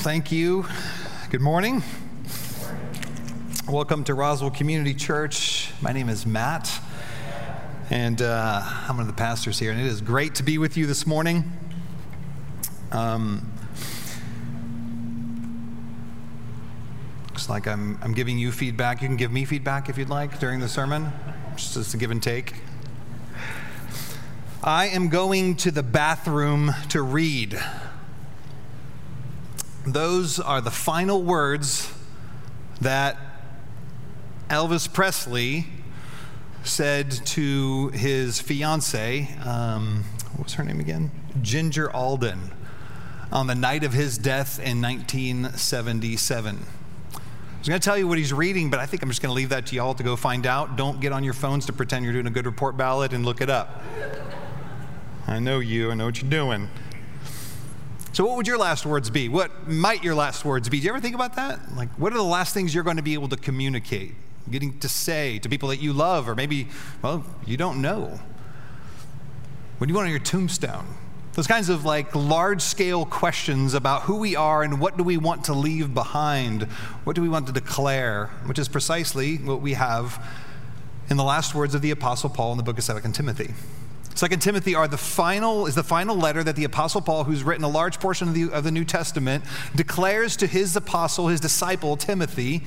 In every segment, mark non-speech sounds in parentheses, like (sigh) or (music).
thank you. Good morning. Welcome to Roswell Community Church. My name is Matt, and uh, I'm one of the pastors here, and it is great to be with you this morning. Um, looks like I'm, I'm giving you feedback. You can give me feedback if you'd like during the sermon, just a give and take. I am going to the bathroom to read. Those are the final words that Elvis Presley said to his fiancee, um, what was her name again? Ginger Alden, on the night of his death in 1977. I was going to tell you what he's reading, but I think I'm just going to leave that to y'all to go find out. Don't get on your phones to pretend you're doing a good report ballot and look it up. I know you, I know what you're doing. So, what would your last words be? What might your last words be? Do you ever think about that? Like, what are the last things you're going to be able to communicate, getting to say to people that you love, or maybe, well, you don't know? What do you want on your tombstone? Those kinds of like large scale questions about who we are and what do we want to leave behind? What do we want to declare? Which is precisely what we have in the last words of the Apostle Paul in the book of 2 Timothy. Second Timothy are the final, is the final letter that the Apostle Paul, who's written a large portion of the, of the New Testament, declares to his apostle, his disciple, Timothy,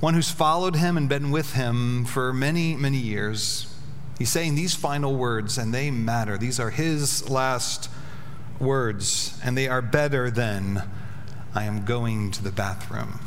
one who's followed him and been with him for many, many years. He's saying these final words, and they matter. These are his last words, and they are better than I am going to the bathroom.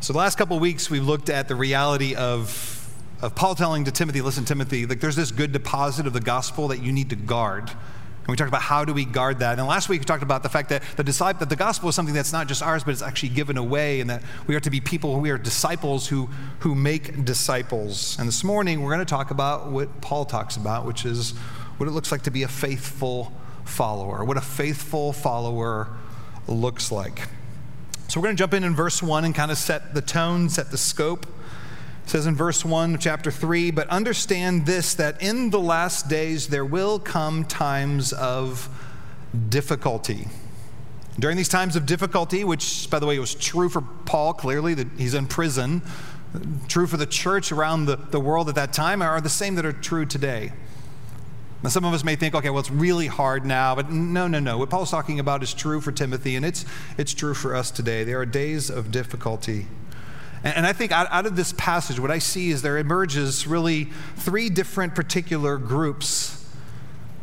So, the last couple weeks, we've looked at the reality of of Paul telling to Timothy, listen, Timothy, like there's this good deposit of the gospel that you need to guard. And we talked about how do we guard that. And last week we talked about the fact that the disciple, that the gospel is something that's not just ours, but it's actually given away, and that we are to be people, who we are disciples who, who make disciples. And this morning we're going to talk about what Paul talks about, which is what it looks like to be a faithful follower, what a faithful follower looks like. So we're going to jump in in verse 1 and kind of set the tone, set the scope it says in verse 1 of chapter 3 But understand this, that in the last days there will come times of difficulty. During these times of difficulty, which, by the way, was true for Paul clearly, that he's in prison, true for the church around the, the world at that time, are the same that are true today. Now, some of us may think, okay, well, it's really hard now, but no, no, no. What Paul's talking about is true for Timothy, and it's, it's true for us today. There are days of difficulty. And, I think out, of this passage, what I see is there emerges really three different particular groups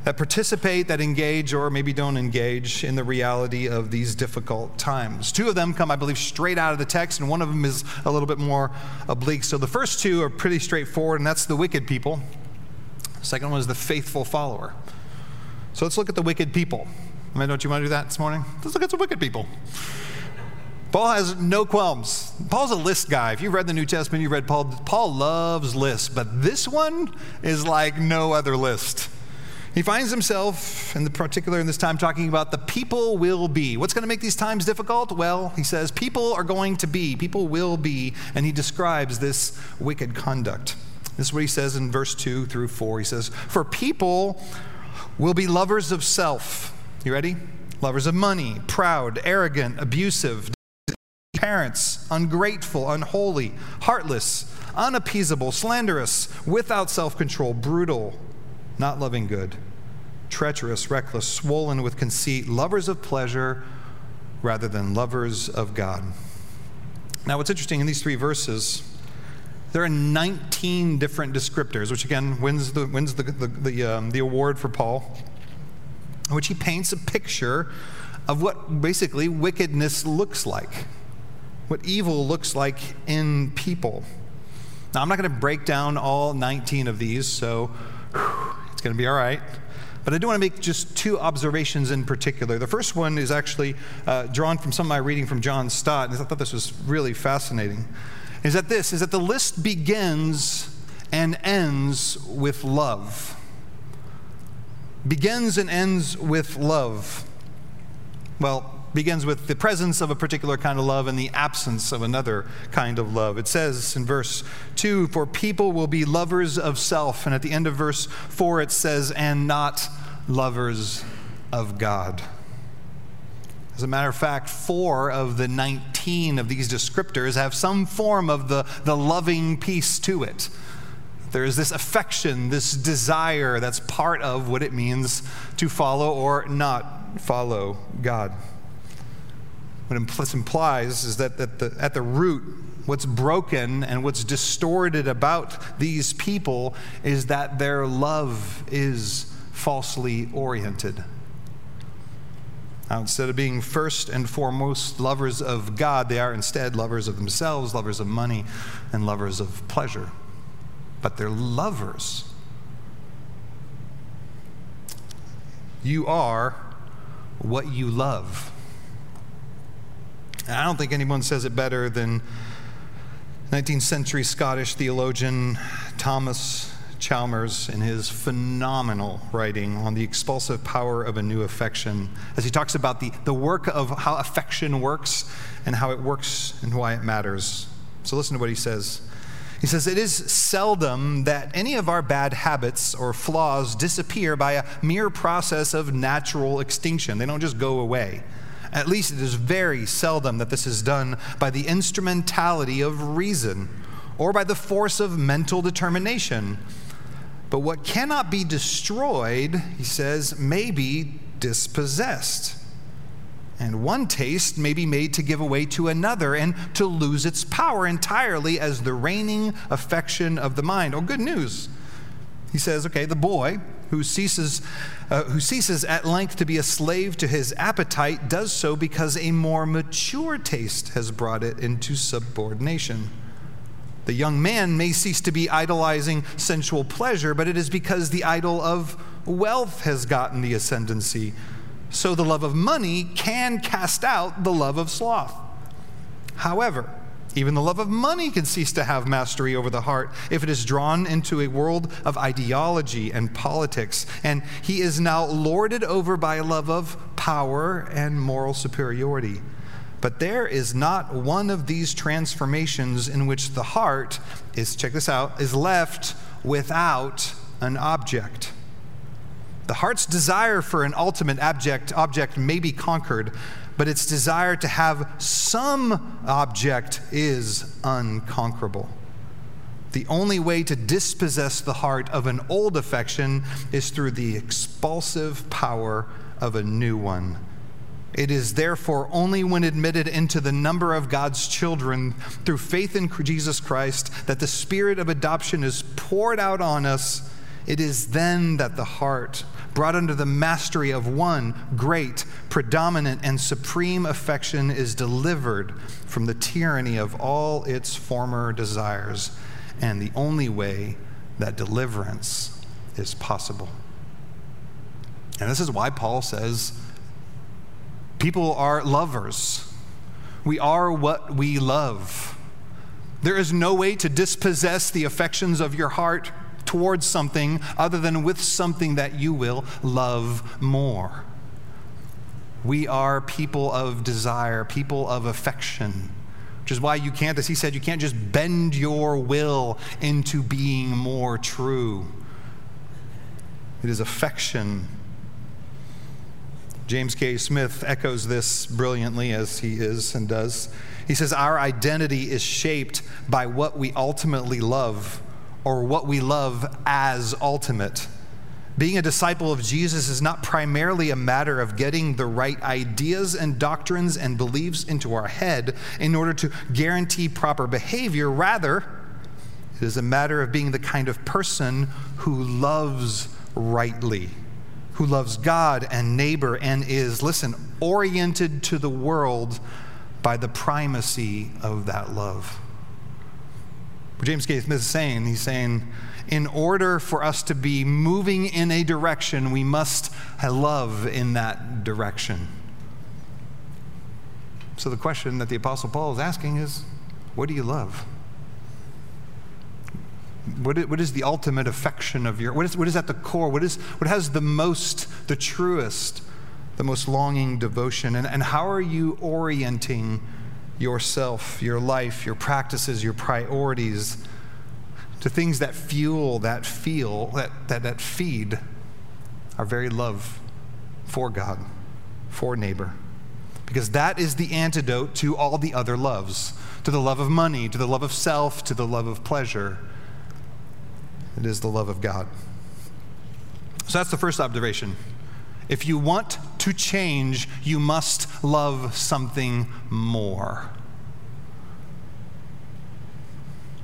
that participate, that engage, or maybe don't engage in the reality of these difficult times. Two of them come, I believe, straight out of the text, and one of them is a little bit more oblique. So the first two are pretty straightforward, and that's the wicked people. The second one is the faithful follower. So let's look at the wicked people. I mean, don't you want to do that this morning? Let's look at some wicked people. Paul has no qualms. Paul's a list guy. If you've read the New Testament, you've read Paul. Paul loves lists, but this one is like no other list. He finds himself, in the particular in this time, talking about the people will be. What's going to make these times difficult? Well, he says, people are going to be, people will be, and he describes this wicked conduct. This is what he says in verse 2 through 4. He says, For people will be lovers of self. You ready? Lovers of money, proud, arrogant, abusive parents, ungrateful, unholy, heartless, unappeasable, slanderous, without self control, brutal, not loving good, treacherous, reckless, swollen with conceit, lovers of pleasure rather than lovers of God. Now, what's interesting in these three verses, there are 19 different descriptors, which again wins the, wins the, the, the, um, the award for Paul, in which he paints a picture of what basically wickedness looks like what evil looks like in people. Now, I'm not going to break down all 19 of these, so whew, it's going to be all right. But I do want to make just two observations in particular. The first one is actually uh, drawn from some of my reading from John Stott, and I thought this was really fascinating. Is that this is that the list begins and ends with love. Begins and ends with love. Well, begins with the presence of a particular kind of love and the absence of another kind of love. It says in verse 2 For people will be lovers of self. And at the end of verse 4, it says, And not lovers of God. As a matter of fact, four of the 19 of these descriptors have some form of the, the loving piece to it. There is this affection, this desire that's part of what it means to follow or not follow God. What implies is that, that the, at the root, what's broken and what's distorted about these people is that their love is falsely oriented. Now, instead of being first and foremost lovers of God, they are instead lovers of themselves, lovers of money, and lovers of pleasure. But they're lovers. You are what you love. And I don't think anyone says it better than 19th century Scottish theologian Thomas Chalmers in his phenomenal writing on the expulsive power of a new affection, as he talks about the, the work of how affection works and how it works and why it matters. So listen to what he says. He says, It is seldom that any of our bad habits or flaws disappear by a mere process of natural extinction. They don't just go away. At least it is very seldom that this is done by the instrumentality of reason or by the force of mental determination but what cannot be destroyed, he says, may be dispossessed. And one taste may be made to give away to another and to lose its power entirely as the reigning affection of the mind. Oh, good news. He says, okay, the boy who ceases, uh, who ceases at length to be a slave to his appetite does so because a more mature taste has brought it into subordination. The young man may cease to be idolizing sensual pleasure, but it is because the idol of wealth has gotten the ascendancy. So the love of money can cast out the love of sloth. However, even the love of money can cease to have mastery over the heart if it is drawn into a world of ideology and politics. And he is now lorded over by a love of power and moral superiority. But there is not one of these transformations in which the heart is, check this out, is left without an object. The heart's desire for an ultimate object, object may be conquered, but its desire to have some object is unconquerable. The only way to dispossess the heart of an old affection is through the expulsive power of a new one. It is therefore only when admitted into the number of God's children through faith in Jesus Christ that the spirit of adoption is poured out on us. It is then that the heart, brought under the mastery of one great, predominant, and supreme affection, is delivered from the tyranny of all its former desires, and the only way that deliverance is possible. And this is why Paul says, People are lovers. We are what we love. There is no way to dispossess the affections of your heart towards something other than with something that you will love more. We are people of desire, people of affection, which is why you can't, as he said, you can't just bend your will into being more true. It is affection James K. Smith echoes this brilliantly, as he is and does. He says, Our identity is shaped by what we ultimately love, or what we love as ultimate. Being a disciple of Jesus is not primarily a matter of getting the right ideas and doctrines and beliefs into our head in order to guarantee proper behavior. Rather, it is a matter of being the kind of person who loves rightly who loves God and neighbor and is, listen, oriented to the world by the primacy of that love. What James K. Smith is saying, he's saying, in order for us to be moving in a direction, we must love in that direction. So the question that the Apostle Paul is asking is what do you love? What is, what is the ultimate affection of your, what is, what is at the core? What, is, what has the most, the truest, the most longing devotion? And, and how are you orienting yourself, your life, your practices, your priorities to things that fuel, that feel, that, that, that feed our very love for God, for neighbor? because that is the antidote to all the other loves to the love of money, to the love of self, to the love of pleasure. It is the love of God. So that's the first observation. If you want to change, you must love something more.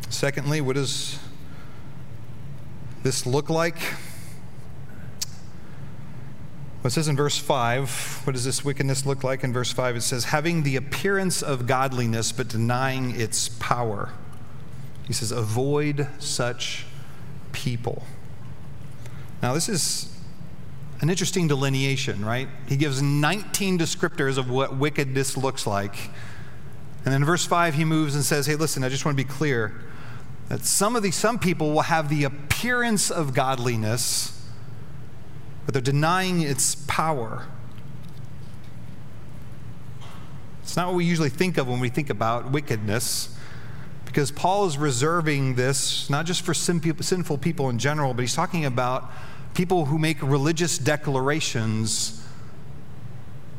Secondly, what does this look like? What says in verse 5, what does this wickedness look like? In verse 5, it says, having the appearance of godliness but denying its power. He says, avoid such people. Now, this is an interesting delineation, right? He gives 19 descriptors of what wickedness looks like. And then in verse 5, he moves and says, Hey, listen, I just want to be clear that some of these, some people will have the appearance of godliness but they're denying its power. It's not what we usually think of when we think about wickedness, because Paul is reserving this not just for sinful people in general, but he's talking about people who make religious declarations,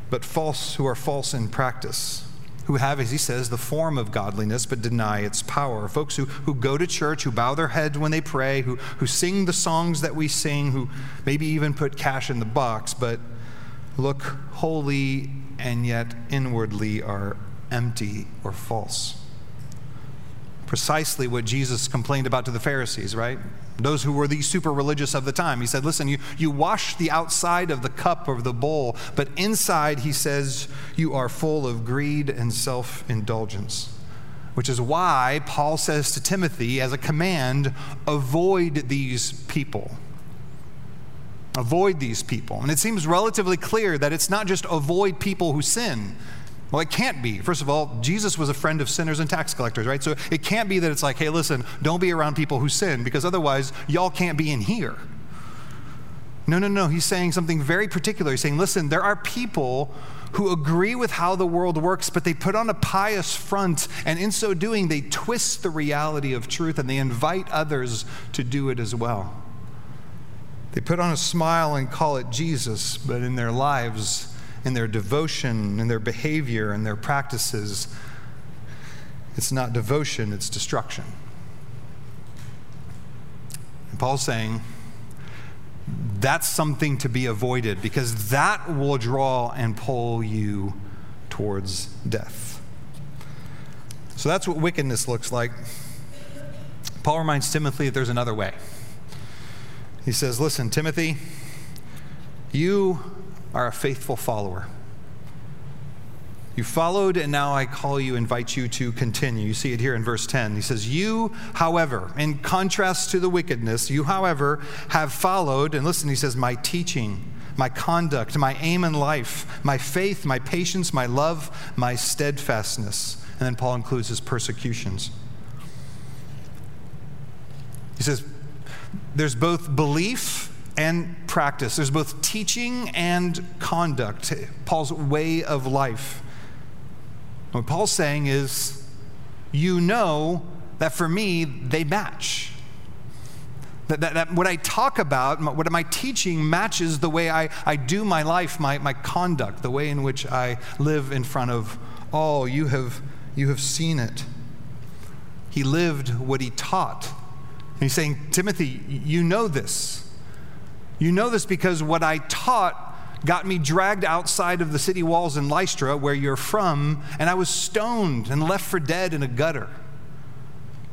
but false, who are false in practice who have, as he says, the form of godliness but deny its power. Folks who, who go to church, who bow their heads when they pray, who, who sing the songs that we sing, who maybe even put cash in the box, but look holy and yet inwardly are empty or false. Precisely what Jesus complained about to the Pharisees, right? those who were the super religious of the time. He said, Listen, you, you wash the outside of the cup or the bowl, but inside, he says, you are full of greed and self indulgence. Which is why Paul says to Timothy, as a command, avoid these people. Avoid these people. And it seems relatively clear that it's not just avoid people who sin. Well, it can't be. First of all, Jesus was a friend of sinners and tax collectors, right? So it can't be that it's like, hey, listen, don't be around people who sin, because otherwise, y'all can't be in here. No, no, no. He's saying something very particular. He's saying, listen, there are people who agree with how the world works, but they put on a pious front, and in so doing, they twist the reality of truth and they invite others to do it as well. They put on a smile and call it Jesus, but in their lives, in their devotion, in their behavior, in their practices. It's not devotion, it's destruction. And Paul's saying that's something to be avoided because that will draw and pull you towards death. So that's what wickedness looks like. Paul reminds Timothy that there's another way. He says, Listen, Timothy, you are a faithful follower. You followed, and now I call you, invite you to continue. You see it here in verse 10. He says, You, however, in contrast to the wickedness, you, however, have followed, and listen, he says, my teaching, my conduct, my aim in life, my faith, my patience, my love, my steadfastness. And then Paul includes his persecutions. He says, There's both belief and practice. There's both teaching and conduct, Paul's way of life. What Paul's saying is, you know that for me, they match. That, that, that, what I talk about, what my teaching matches the way I, I do my life, my, my conduct, the way in which I live in front of all. You have, you have seen it. He lived what he taught. And he's saying, Timothy, you know this. You know this because what I taught got me dragged outside of the city walls in Lystra, where you're from, and I was stoned and left for dead in a gutter.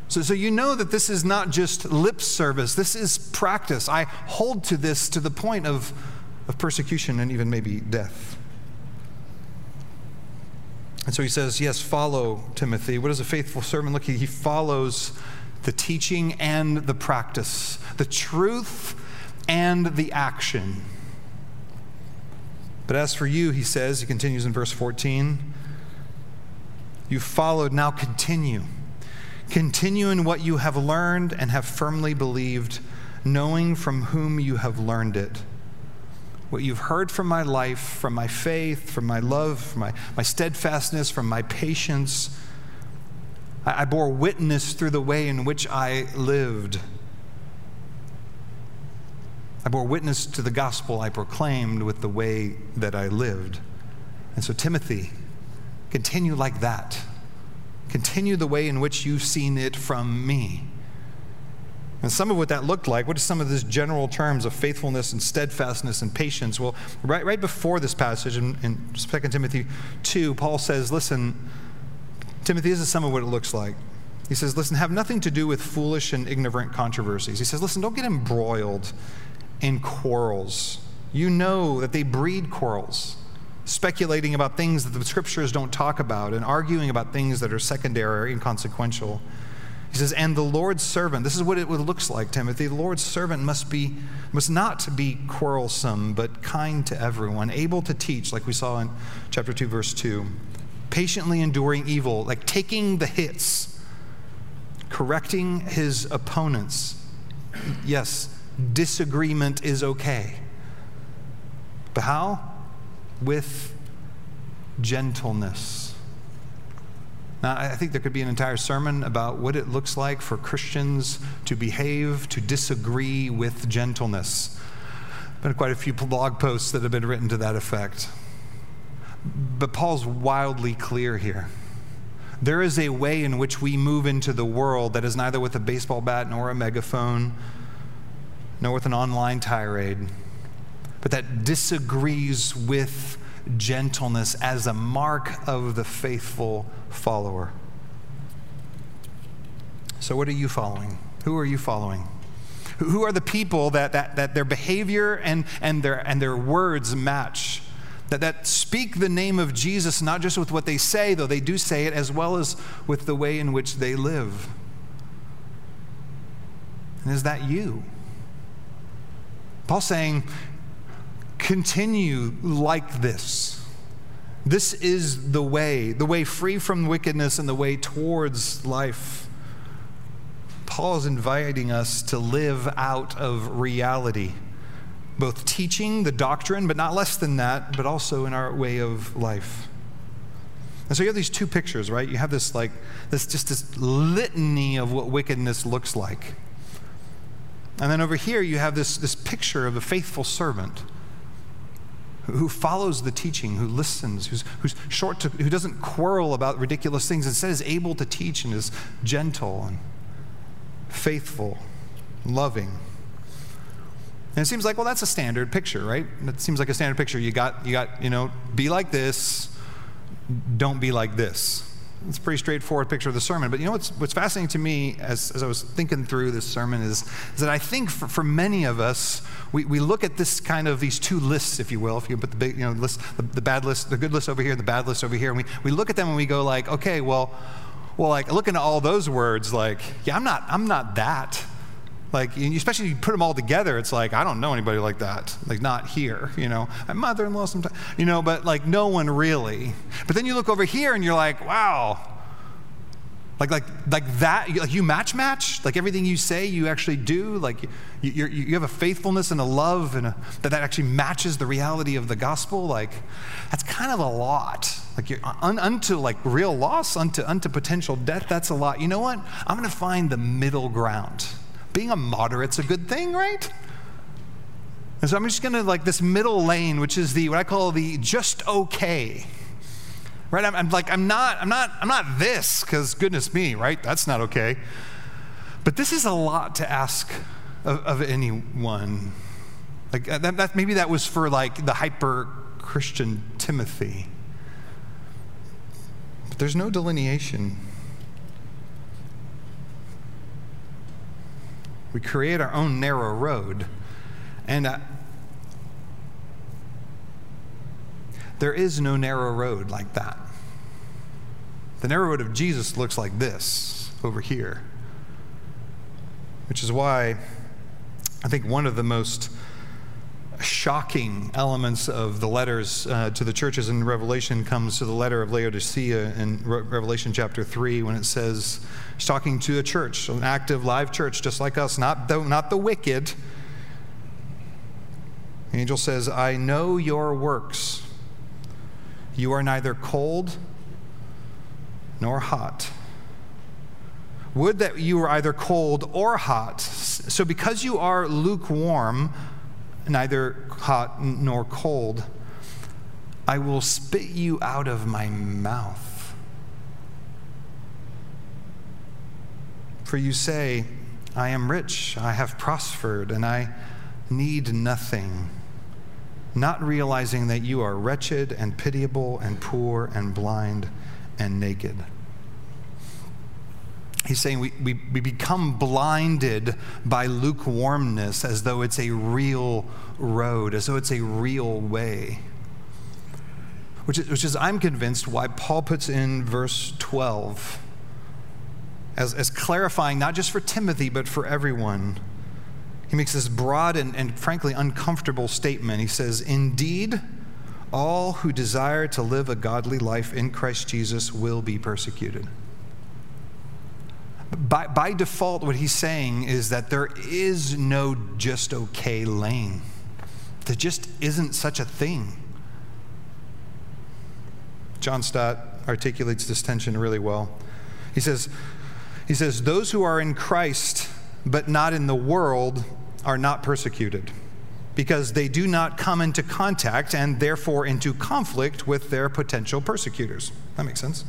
So, so you know that this is not just lip service, this is practice. I hold to this to the point of, of persecution and even maybe death. And so he says, Yes, follow Timothy. What is a faithful servant? Look, he follows the teaching and the practice, the truth and the action. But as for you, he says, he continues in verse 14, you followed, now continue. Continue in what you have learned and have firmly believed, knowing from whom you have learned it. What you've heard from my life, from my faith, from my love, from my, my steadfastness, from my patience. I, I bore witness through the way in which I lived. I bore witness to the gospel I proclaimed with the way that I lived. And so, Timothy, continue like that. Continue the way in which you've seen it from me. And some of what that looked like, what are some of these general terms of faithfulness and steadfastness and patience? Well, right, right before this passage in, in 2 Timothy 2, Paul says, Listen, Timothy, this is some of what it looks like. He says, Listen, have nothing to do with foolish and ignorant controversies. He says, Listen, don't get embroiled in quarrels. You know that they breed quarrels, speculating about things that the scriptures don't talk about and arguing about things that are secondary or inconsequential. He says, and the Lord's servant, this is what it looks like, Timothy. The Lord's servant must be must not be quarrelsome, but kind to everyone, able to teach, like we saw in chapter 2, verse 2, patiently enduring evil, like taking the hits, correcting his opponents. Yes, disagreement is okay. But how? With gentleness. Now, I think there could be an entire sermon about what it looks like for Christians to behave, to disagree with gentleness. Been quite a few blog posts that have been written to that effect. But Paul's wildly clear here. There is a way in which we move into the world that is neither with a baseball bat nor a megaphone, nor with an online tirade, but that disagrees with gentleness as a mark of the faithful follower. So, what are you following? Who are you following? Who are the people that, that, that their behavior and, and, their, and their words match? That, that speak the name of Jesus, not just with what they say, though they do say it, as well as with the way in which they live. And is that you? Paul's saying, continue like this. This is the way, the way free from wickedness and the way towards life. Paul is inviting us to live out of reality, both teaching the doctrine, but not less than that, but also in our way of life. And so you have these two pictures, right? You have this like this just this litany of what wickedness looks like. And then over here you have this, this picture of a faithful servant who follows the teaching, who listens, who's, who's short to, who doesn't quarrel about ridiculous things, instead is able to teach and is gentle and faithful, loving. And it seems like, well, that's a standard picture, right? It seems like a standard picture. You got, you got, you know, be like this, don't be like this. It's a pretty straightforward picture of the sermon. But you know what's, what's fascinating to me as, as I was thinking through this sermon is, is that I think for, for many of us, we, we look at this kind of these two lists, if you will, if you put the big, you know, list, the, the bad list, the good list over here, the bad list over here, and we, we look at them and we go like, okay, well, well, like looking at all those words, like, yeah, I'm not, I'm not that. Like, especially you put them all together, it's like, I don't know anybody like that. Like, not here, you know. My mother in law sometimes, you know, but like no one really. But then you look over here and you're like, wow. Like, like, like that, like you match match, like everything you say, you actually do. Like, you, you have a faithfulness and a love and a, that that actually matches the reality of the gospel. Like, that's kind of a lot. Like, you're, un, unto like real loss, unto, unto potential death, that's a lot. You know what? I'm going to find the middle ground being a moderate's a good thing, right? And so I'm just gonna like this middle lane, which is the what I call the just okay. Right? I'm, I'm like, I'm not, I'm not, I'm not this, because goodness me, right? That's not okay. But this is a lot to ask of, of anyone. Like uh, that, that, maybe that was for like the hyper Christian Timothy. But there's no delineation. We create our own narrow road. And uh, there is no narrow road like that. The narrow road of Jesus looks like this over here, which is why I think one of the most shocking elements of the letters uh, to the churches in Revelation comes to the letter of Laodicea in Re- Revelation chapter 3 when it says, he's talking to a church, an active, live church, just like us, not the, not the wicked. The angel says, I know your works. You are neither cold nor hot. Would that you were either cold or hot. So, because you are lukewarm, neither hot nor cold. I will spit you out of my mouth. For you say, I am rich, I have prospered, and I need nothing, not realizing that you are wretched and pitiable and poor and blind and naked. He's saying we, we, we become blinded by lukewarmness as though it's a real road, as though it's a real way. Which is, which is I'm convinced, why Paul puts in verse 12 as, as clarifying not just for Timothy, but for everyone. He makes this broad and, and frankly uncomfortable statement. He says, Indeed, all who desire to live a godly life in Christ Jesus will be persecuted. By, by default, what he's saying is that there is no just okay lane. There just isn't such a thing. John Stott articulates this tension really well. He says, he says, Those who are in Christ but not in the world are not persecuted because they do not come into contact and therefore into conflict with their potential persecutors. That makes sense.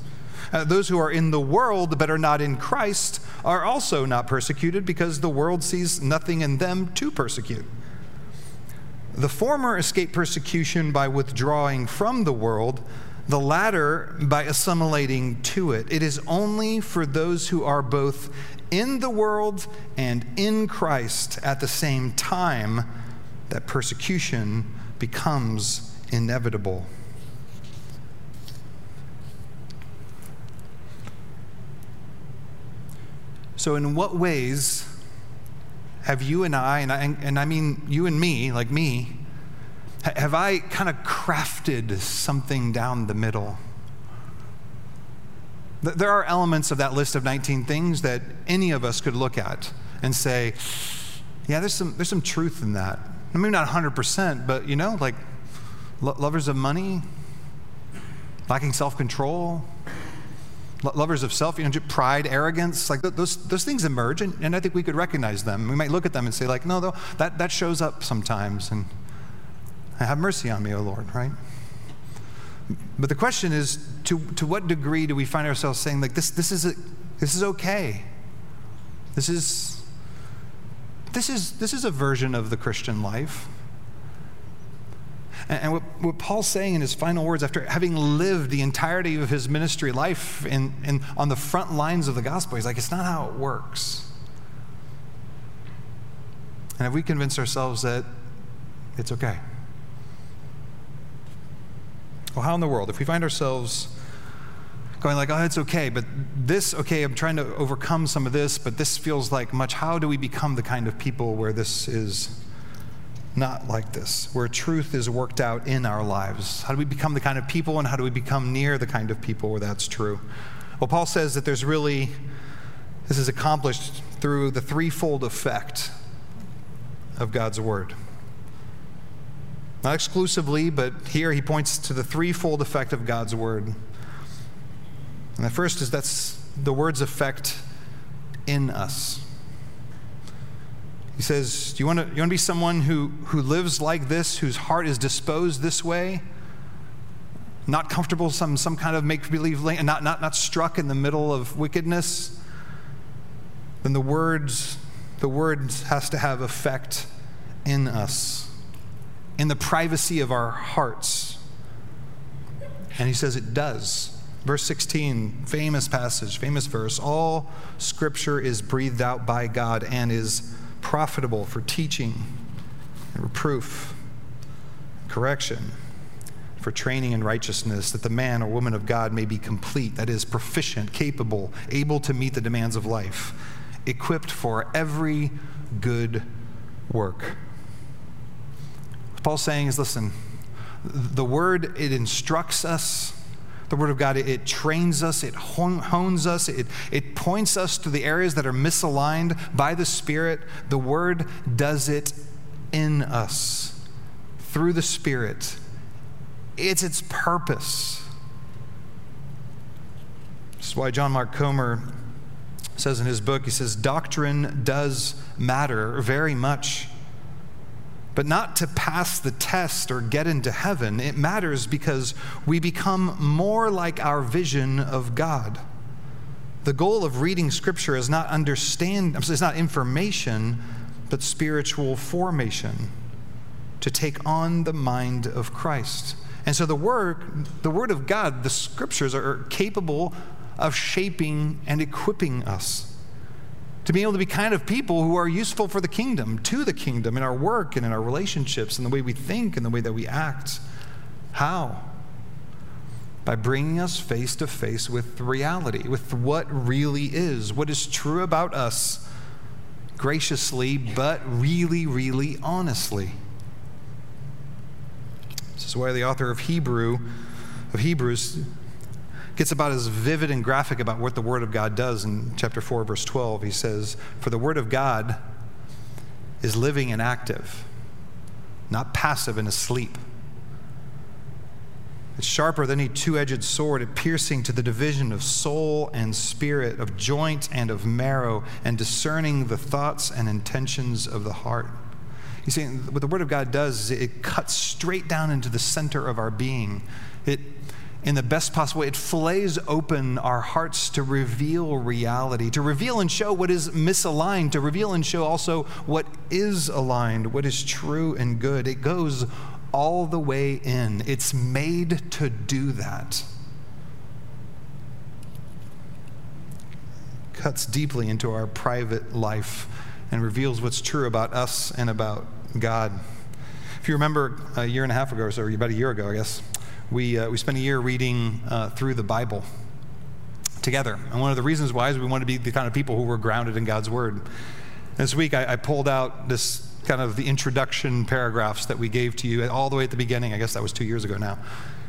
Uh, those who are in the world but are not in Christ are also not persecuted because the world sees nothing in them to persecute. The former escape persecution by withdrawing from the world, the latter by assimilating to it. It is only for those who are both in the world and in Christ at the same time that persecution becomes inevitable. So, in what ways have you and I, and I, and I mean you and me, like me, have I kind of crafted something down the middle? There are elements of that list of 19 things that any of us could look at and say, yeah, there's some, there's some truth in that. Maybe not 100%, but you know, like lo- lovers of money, lacking self control, lovers of self, you know, pride, arrogance, like those, those things emerge, and, and I think we could recognize them. We might look at them and say, like, no, though, that, that shows up sometimes, and have mercy on me, O Lord, right? But the question is, to, to what degree do we find ourselves saying, like, this, this, is, a, this is okay? This is, this, is, this is a version of the Christian life. And what, what, Paul's saying in his final words, after having lived the entirety of his ministry life in, in, on the front lines of the gospel, he's like, it's not how it works. And have we convinced ourselves that it's okay? Well, how in the world, if we find ourselves going like, oh, it's okay, but this, okay, I'm trying to overcome some of this, but this feels like much, how do we become the kind of people where this is not like this, where truth is worked out in our lives? How do we become the kind of people and how do we become near the kind of people where that's true? Well, Paul says that there's really, this is accomplished through the threefold effect of God's word. Not exclusively, but here he points to the threefold effect of God's word. And the first is that's the word's effect in us. He says, Do you want to, you want to be someone who, who lives like this, whose heart is disposed this way? Not comfortable, some, some kind of make believe, not, not, not struck in the middle of wickedness? Then the words, the words has to have effect in us, in the privacy of our hearts. And he says it does. Verse 16, famous passage, famous verse. All scripture is breathed out by God and is profitable for teaching and reproof, correction, for training in righteousness, that the man or woman of God may be complete, that is, proficient, capable, able to meet the demands of life, equipped for every good work. What Paul's saying is listen, the word, it instructs us the Word of God, it, it trains us, it hones us, it, it points us to the areas that are misaligned by the Spirit. The Word does it in us through the Spirit. It's its purpose. This is why John Mark Comer says in his book, he says, Doctrine does matter very much but not to pass the test or get into heaven. It matters because we become more like our vision of God. The goal of reading Scripture is not understand, it's not information, but spiritual formation to take on the mind of Christ. And so the word, the word of God, the scriptures are capable of shaping and equipping us to be able to be kind of people who are useful for the kingdom, to the kingdom in our work and in our relationships and the way we think and the way that we act. How? By bringing us face to face with reality, with what really is, what is true about us, graciously, but really, really honestly. This is why the author of Hebrew, of Hebrews, gets about as vivid and graphic about what the Word of God does in chapter 4, verse 12. He says, For the Word of God is living and active, not passive and asleep. It's sharper than any two edged sword, it piercing to the division of soul and spirit, of joint and of marrow, and discerning the thoughts and intentions of the heart. You see, what the Word of God does is it cuts straight down into the center of our being. It in the best possible way. It fillets open our hearts to reveal reality, to reveal and show what is misaligned, to reveal and show also what is aligned, what is true and good. It goes all the way in. It's made to do that. Cuts deeply into our private life and reveals what's true about us and about God. If you remember a year and a half ago, or so, about a year ago, I guess, we, uh, we spent a year reading uh, through the Bible together. And one of the reasons why is we want to be the kind of people who were grounded in God's Word. This week, I, I pulled out this kind of the introduction paragraphs that we gave to you all the way at the beginning. I guess that was two years ago now.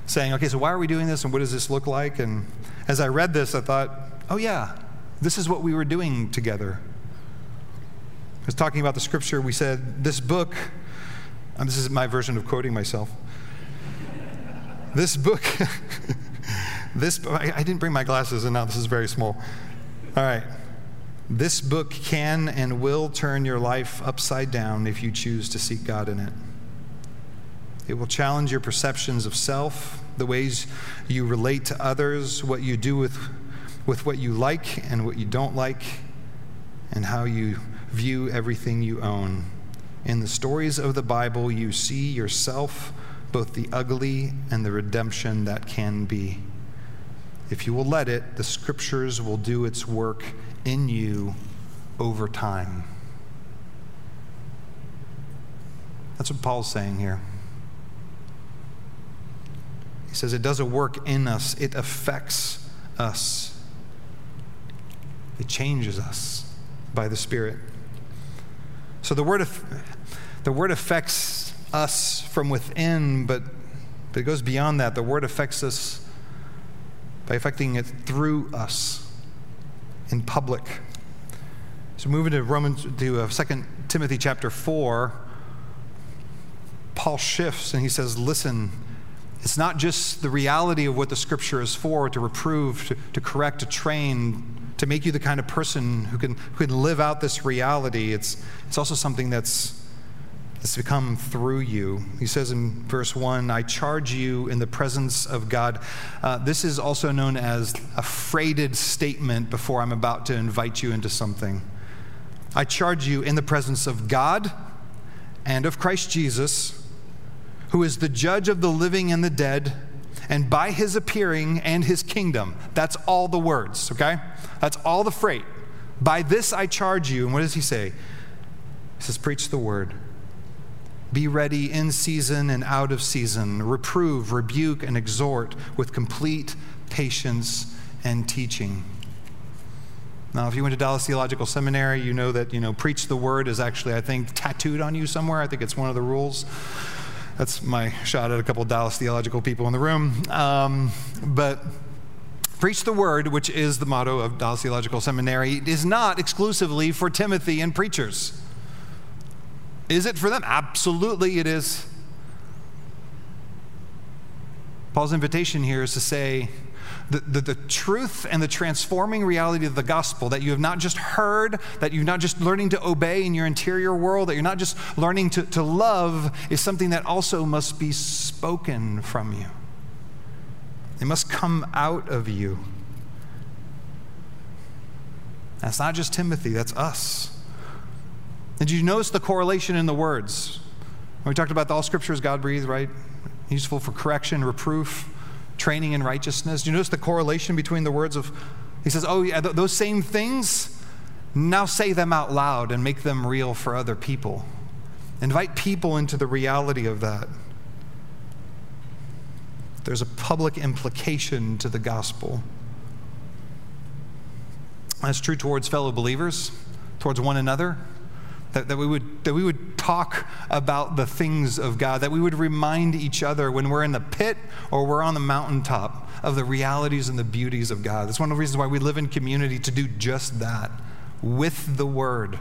Saying, okay, so why are we doing this and what does this look like? And as I read this, I thought, oh, yeah, this is what we were doing together. I was talking about the scripture. We said, this book, and this is my version of quoting myself. This book, (laughs) this I, I didn't bring my glasses, and now this is very small. All right. This book can and will turn your life upside down if you choose to seek God in it. It will challenge your perceptions of self, the ways you relate to others, what you do with, with what you like and what you don't like, and how you view everything you own. In the stories of the Bible, you see yourself both the ugly and the redemption that can be. If you will let it, the scriptures will do its work in you over time. That's what Paul's saying here. He says it does a work in us, it affects us, it changes us by the Spirit. So the word, the word affects us from within, but, but it goes beyond that. The word affects us by affecting it through us in public. So moving to Romans to uh, 2 Timothy chapter 4, Paul shifts and he says, listen, it's not just the reality of what the scripture is for to reprove, to, to correct, to train, to make you the kind of person who can, who can live out this reality. It's, it's also something that's it's become through you. He says in verse 1 I charge you in the presence of God. Uh, this is also known as a freighted statement before I'm about to invite you into something. I charge you in the presence of God and of Christ Jesus, who is the judge of the living and the dead, and by his appearing and his kingdom. That's all the words, okay? That's all the freight. By this I charge you. And what does he say? He says, Preach the word. Be ready in season and out of season. Reprove, rebuke, and exhort with complete patience and teaching. Now, if you went to Dallas Theological Seminary, you know that, you know, preach the word is actually, I think, tattooed on you somewhere. I think it's one of the rules. That's my shot at a couple Dallas theological people in the room. Um, but preach the word, which is the motto of Dallas Theological Seminary, is not exclusively for Timothy and preachers. Is it for them? Absolutely, it is. Paul's invitation here is to say, that the, the, truth and the transforming reality of the gospel that you have not just heard, that you're not just learning to obey in your interior world, that you're not just learning to, to love, is something that also must be spoken from you. It must come out of you. That's not just Timothy, that's us. And did you notice the correlation in the words? We talked about all scriptures God breathed, right? Useful for correction, reproof, training in righteousness. Do you notice the correlation between the words of, he says, oh, yeah, th- those same things, now say them out loud and make them real for other people. Invite people into the reality of that. There's a public implication to the gospel. That's true towards fellow believers, towards one another. That, that, we would, that we would talk about the things of God, that we would remind each other when we're in the pit or we're on the mountaintop of the realities and the beauties of God. That's one of the reasons why we live in community to do just that with the Word.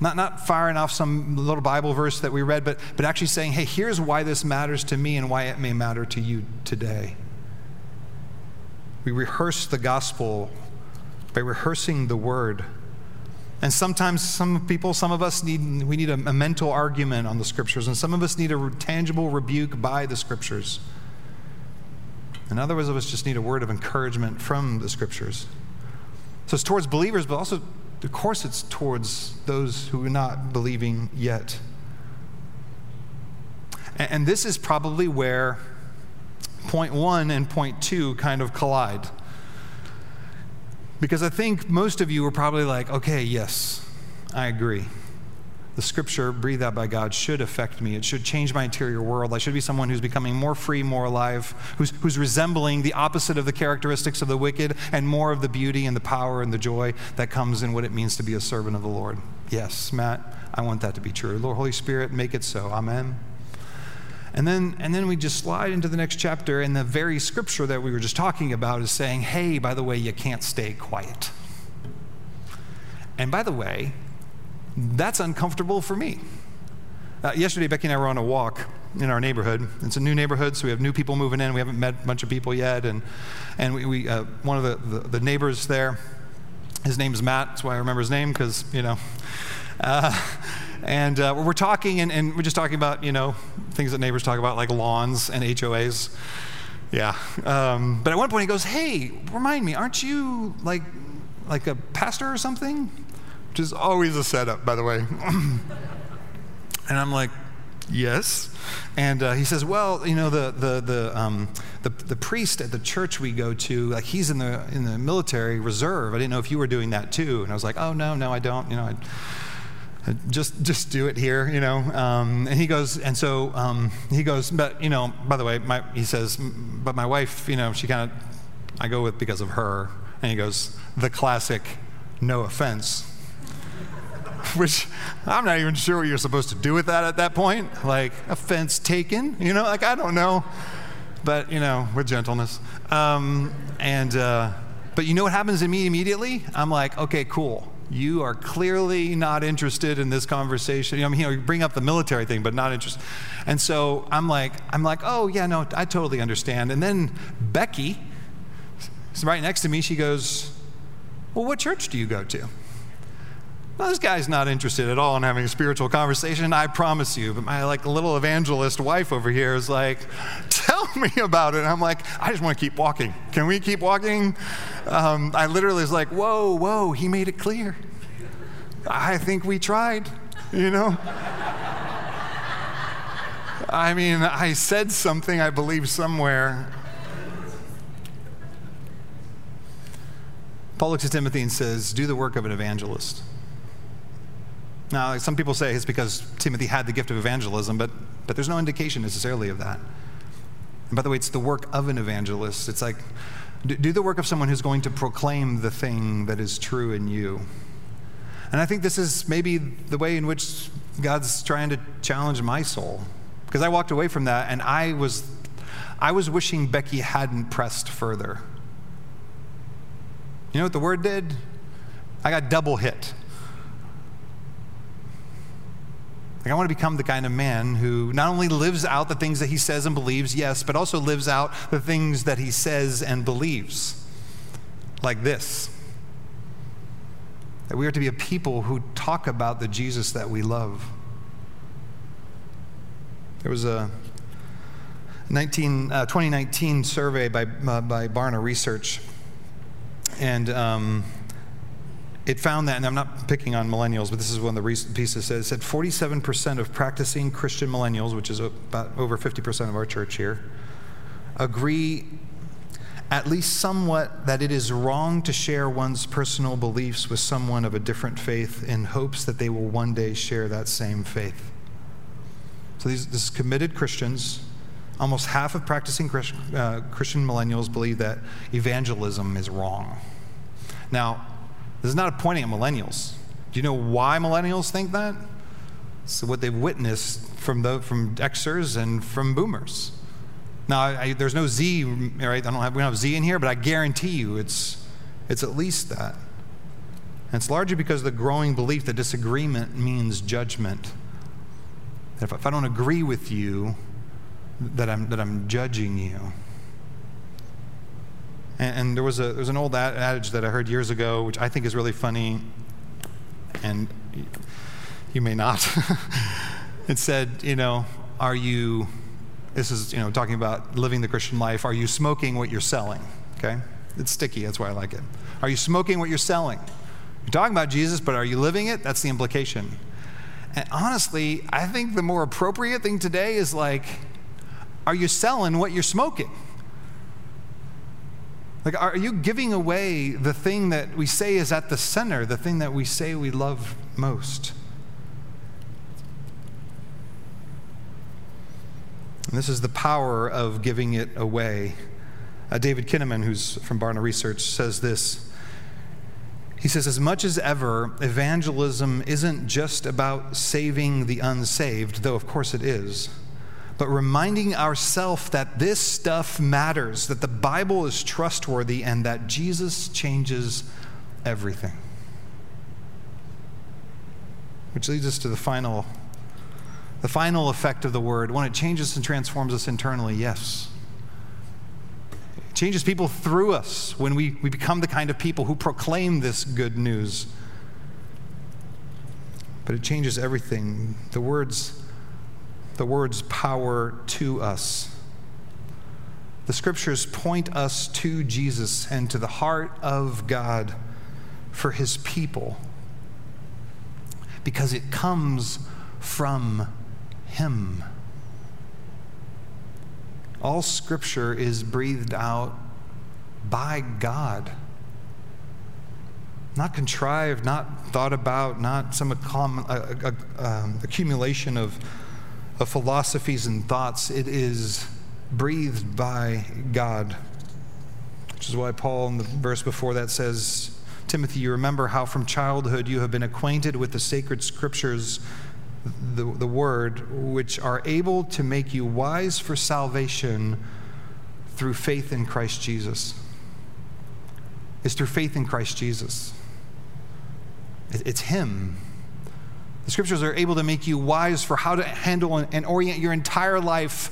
Not, not firing off some little Bible verse that we read, but, but actually saying, hey, here's why this matters to me and why it may matter to you today. We rehearse the gospel by rehearsing the Word. And sometimes some people, some of us need, we need a, a, mental argument on the scriptures, and some of us need a tangible rebuke by the scriptures. And others of us just need a word of encouragement from the scriptures. So it's towards believers, but also, of course, it's towards those who are not believing yet. And, and this is probably where point one and point two kind of collide. Because I think most of you are probably like, okay, yes, I agree. The scripture breathed out by God should affect me. It should change my interior world. I should be someone who's becoming more free, more alive, who's, who's resembling the opposite of the characteristics of the wicked and more of the beauty and the power and the joy that comes in what it means to be a servant of the Lord. Yes, Matt, I want that to be true. Lord, Holy Spirit, make it so. Amen. And then, and then we just slide into the next chapter, and the very scripture that we were just talking about is saying, hey, by the way, you can't stay quiet. And by the way, that's uncomfortable for me. Uh, yesterday, Becky and I were on a walk in our neighborhood. It's a new neighborhood, so we have new people moving in. We haven't met a bunch of people yet. And, and we, we uh, one of the, the, the, neighbors there, his name is Matt. That's why I remember his name, because, you know. Uh, and uh, we're talking, and, and, we're just talking about, you know, things that neighbors talk about, like lawns and HOAs. Yeah. Um, but at one point he goes, hey, remind me, aren't you like, like a pastor or something? Which is always a setup, by the way. (clears throat) and I'm like, yes. And uh, he says, well, you know, the, the, the, um, the, the, priest at the church we go to, like he's in the, in the military reserve. I didn't know if you were doing that too. And I was like, oh, no, no, I don't. You know, I, just just do it here you know um, and he goes and so um, he goes but you know by the way my, he says but my wife you know she kind of i go with because of her and he goes the classic no offense (laughs) which i'm not even sure what you're supposed to do with that at that point like offense taken you know like i don't know but you know with gentleness um, and uh, but you know what happens to me immediately? I'm like okay cool you are clearly not interested in this conversation. You know, I mean, you, know, you bring up the military thing, but not interested. And so I'm like, I'm like, oh yeah, no, I totally understand. And then Becky, right next to me, she goes, well, what church do you go to? Well, this guy's not interested at all in having a spiritual conversation, I promise you. But my like little evangelist wife over here is like, (laughs) (laughs) me about it. And I'm like, I just want to keep walking. Can we keep walking? Um, I literally was like, whoa, whoa, he made it clear. I think we tried, you know? I mean, I said something, I believe, somewhere. Paul looks at Timothy and says, Do the work of an evangelist. Now, some people say it's because Timothy had the gift of evangelism, but, but there's no indication necessarily of that. And by the way, it's the work of an evangelist. It's like, do the work of someone who's going to proclaim the thing that is true in you. And I think this is maybe the way in which God's trying to challenge my soul. Because I walked away from that and I was, I was wishing Becky hadn't pressed further. You know what the word did? I got double hit. Like, I want to become the kind of man who not only lives out the things that he says and believes, yes, but also lives out the things that he says and believes. Like this that we are to be a people who talk about the Jesus that we love. There was a 19, uh, 2019 survey by, uh, by Barna Research, and um, it found that, and I'm not picking on millennials, but this is one of the recent pieces it said 47% of practicing Christian millennials, which is about over 50% of our church here, agree at least somewhat that it is wrong to share one's personal beliefs with someone of a different faith in hopes that they will one day share that same faith. So these, this is committed Christians. Almost half of practicing Christian, uh, Christian millennials believe that evangelism is wrong. Now, this is not a pointing at millennials. Do you know why millennials think that? So what they've witnessed from the from Xers and from boomers. Now, I, there's no Z, right? I don't have, we don't have Z in here, but I guarantee you it's, it's at least that. And it's largely because of the growing belief that disagreement means judgment. That if, if I don't agree with you, that I'm, that I'm judging you. And, and there, was a, there was an old adage that I heard years ago, which I think is really funny, and you may not. (laughs) it said, you know, are you this is, you know, talking about living the Christian life. Are you smoking what you're selling? Okay? It's sticky, that's why I like it. Are you smoking what you're selling? You're talking about Jesus, but are you living it? That's the implication. And honestly, I think the more appropriate thing today is like, are you selling what you're smoking? Like, are you giving away the thing that we say is at the center, the thing that we say we love most? And this is the power of giving it away. Uh, David Kinnaman, who's from Barna Research, says this. He says, as much as ever, evangelism isn't just about saving the unsaved, though of course it is, but reminding ourselves that this stuff matters, that the Bible is trustworthy, and that Jesus changes everything. Which leads us to the final the final effect of the word, when it changes and transforms us internally, yes. It changes people through us when we, we become the kind of people who proclaim this good news. But it changes everything. The words, the words power to us. The scriptures point us to Jesus and to the heart of God for his people because it comes from him. All scripture is breathed out by God. Not contrived, not thought about, not some uh, uh, uh, um, accumulation of, of philosophies and thoughts. It is breathed by God. Which is why Paul, in the verse before that, says, Timothy, you remember how from childhood you have been acquainted with the sacred scriptures the, the word, which are able to make you wise for salvation through faith in Christ Jesus. It's through faith in Christ Jesus. It's Him. The scriptures are able to make you wise for how to handle and orient your entire life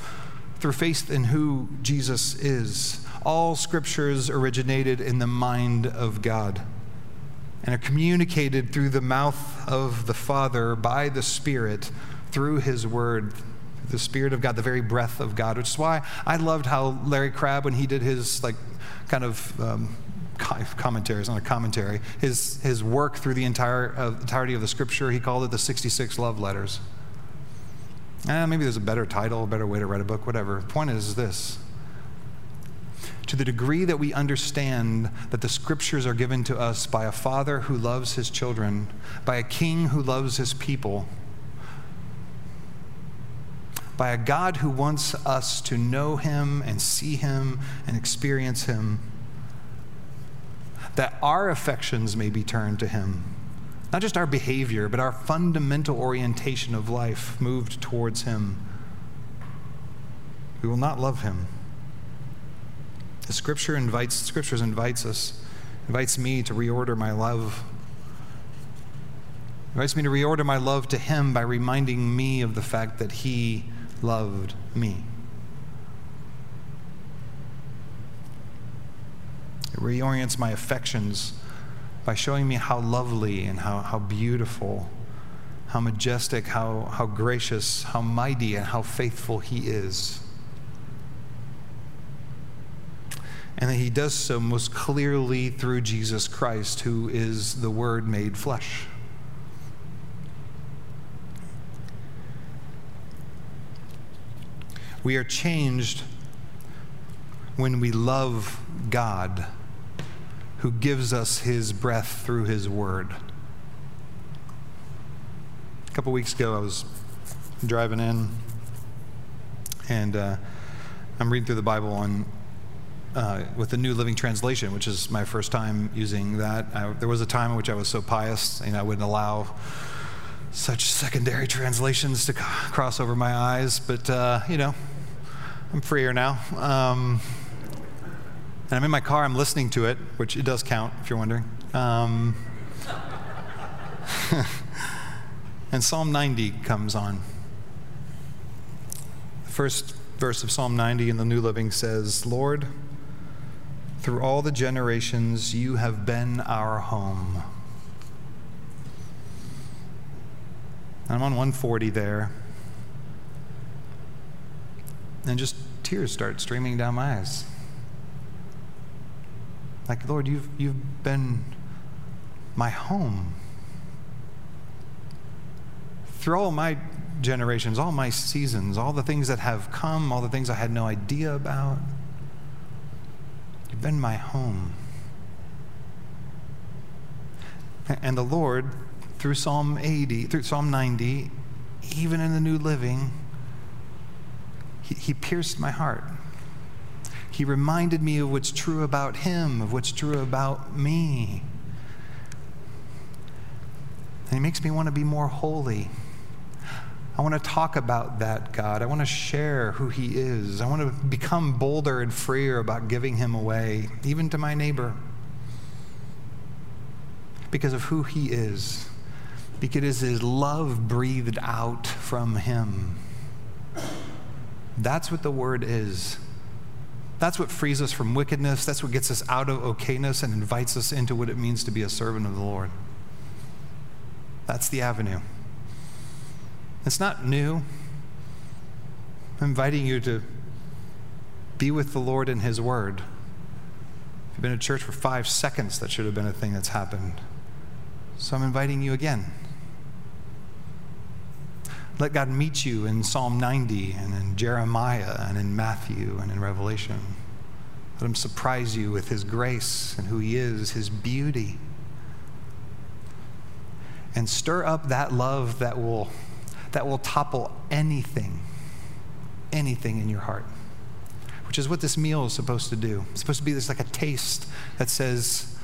through faith in who Jesus is. All scriptures originated in the mind of God and are communicated through the mouth of the Father by the Spirit through His Word, the Spirit of God, the very breath of God, which is why I loved how Larry Crabb, when he did his like kind of um, commentary, it's not a commentary, his, his work through the entire, uh, entirety of the Scripture, he called it the 66 love letters. Eh, maybe there's a better title, a better way to write a book, whatever. The point is this to the degree that we understand that the scriptures are given to us by a father who loves his children, by a king who loves his people, by a God who wants us to know him and see him and experience him, that our affections may be turned to him. Not just our behavior, but our fundamental orientation of life moved towards him. We will not love him. The scripture invites, scriptures invites us, invites me to reorder my love. Invites me to reorder my love to Him by reminding me of the fact that He loved me. It reorients my affections by showing me how lovely and how, how beautiful, how majestic, how, how gracious, how mighty, and how faithful He is. And that He does so most clearly through Jesus Christ, who is the Word made flesh. We are changed when we love God who gives us his breath through his word. A couple weeks ago, I was driving in and uh, I'm reading through the Bible on, uh, with the New Living Translation, which is my first time using that. I, there was a time in which I was so pious, and I wouldn't allow such secondary translations to cross over my eyes, but uh, you know, I'm freer now. Um, and I'm in my car, I'm listening to it, which it does count, if you're wondering. Um, (laughs) and Psalm 90 comes on. The first verse of Psalm 90 in the New Living says, Lord, through all the generations, you have been our home. I'm on 140 there. And just tears start streaming down my eyes. Like, Lord, you've, you've been my home. Through all my generations, all my seasons, all the things that have come, all the things I had no idea about, you've been my home. And the Lord, through Psalm 80, through Psalm 90, even in the New Living, he, he pierced my heart. He reminded me of what's true about him, of what's true about me. And he makes me want to be more holy. I want to talk about that God. I want to share who He is. I want to become bolder and freer about giving Him away, even to my neighbor, because of who He is, because it is His love breathed out from Him. That's what the Word is. That's what frees us from wickedness. That's what gets us out of okayness and invites us into what it means to be a servant of the Lord. That's the avenue. It's not new. I'm inviting you to be with the Lord in His Word. If you've been in church for five seconds, that should have been a thing that's happened. So I'm inviting you again. Let God meet you in Psalm 90 and in Jeremiah and in Matthew and in Revelation. Let Him surprise you with His grace and who He is, His beauty. And stir up that love that will, that will topple anything, anything in your heart, which is what this meal is supposed to do. It's supposed to be this like a taste that says,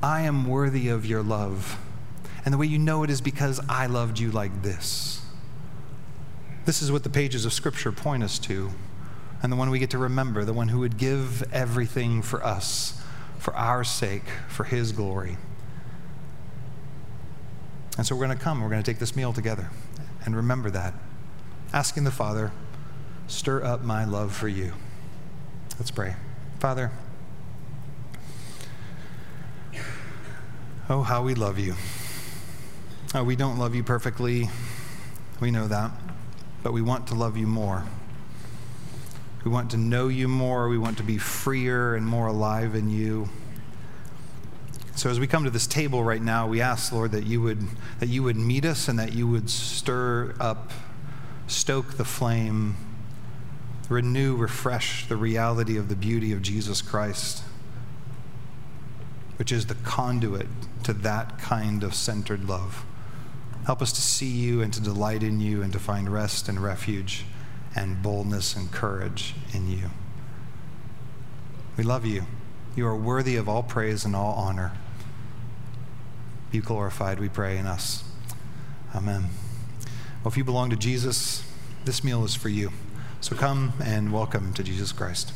I am worthy of your love. And the way you know it is because I loved you like this. This is what the pages of Scripture point us to, and the one we get to remember, the one who would give everything for us, for our sake, for His glory. And so we're going to come, we're going to take this meal together and remember that. Asking the Father, stir up my love for you. Let's pray. Father, oh, how we love you. Uh, we don't love you perfectly. We know that. But we want to love you more. We want to know you more. We want to be freer and more alive in you. So as we come to this table right now, we ask, Lord, that you would, that you would meet us and that you would stir up, stoke the flame, renew, refresh the reality of the beauty of Jesus Christ, which is the conduit to that kind of centered love. Help us to see you and to delight in you and to find rest and refuge and boldness and courage in you. We love you. You are worthy of all praise and all honor. Be glorified, we pray, in us. Amen. Well, if you belong to Jesus, this meal is for you. So come and welcome to Jesus Christ.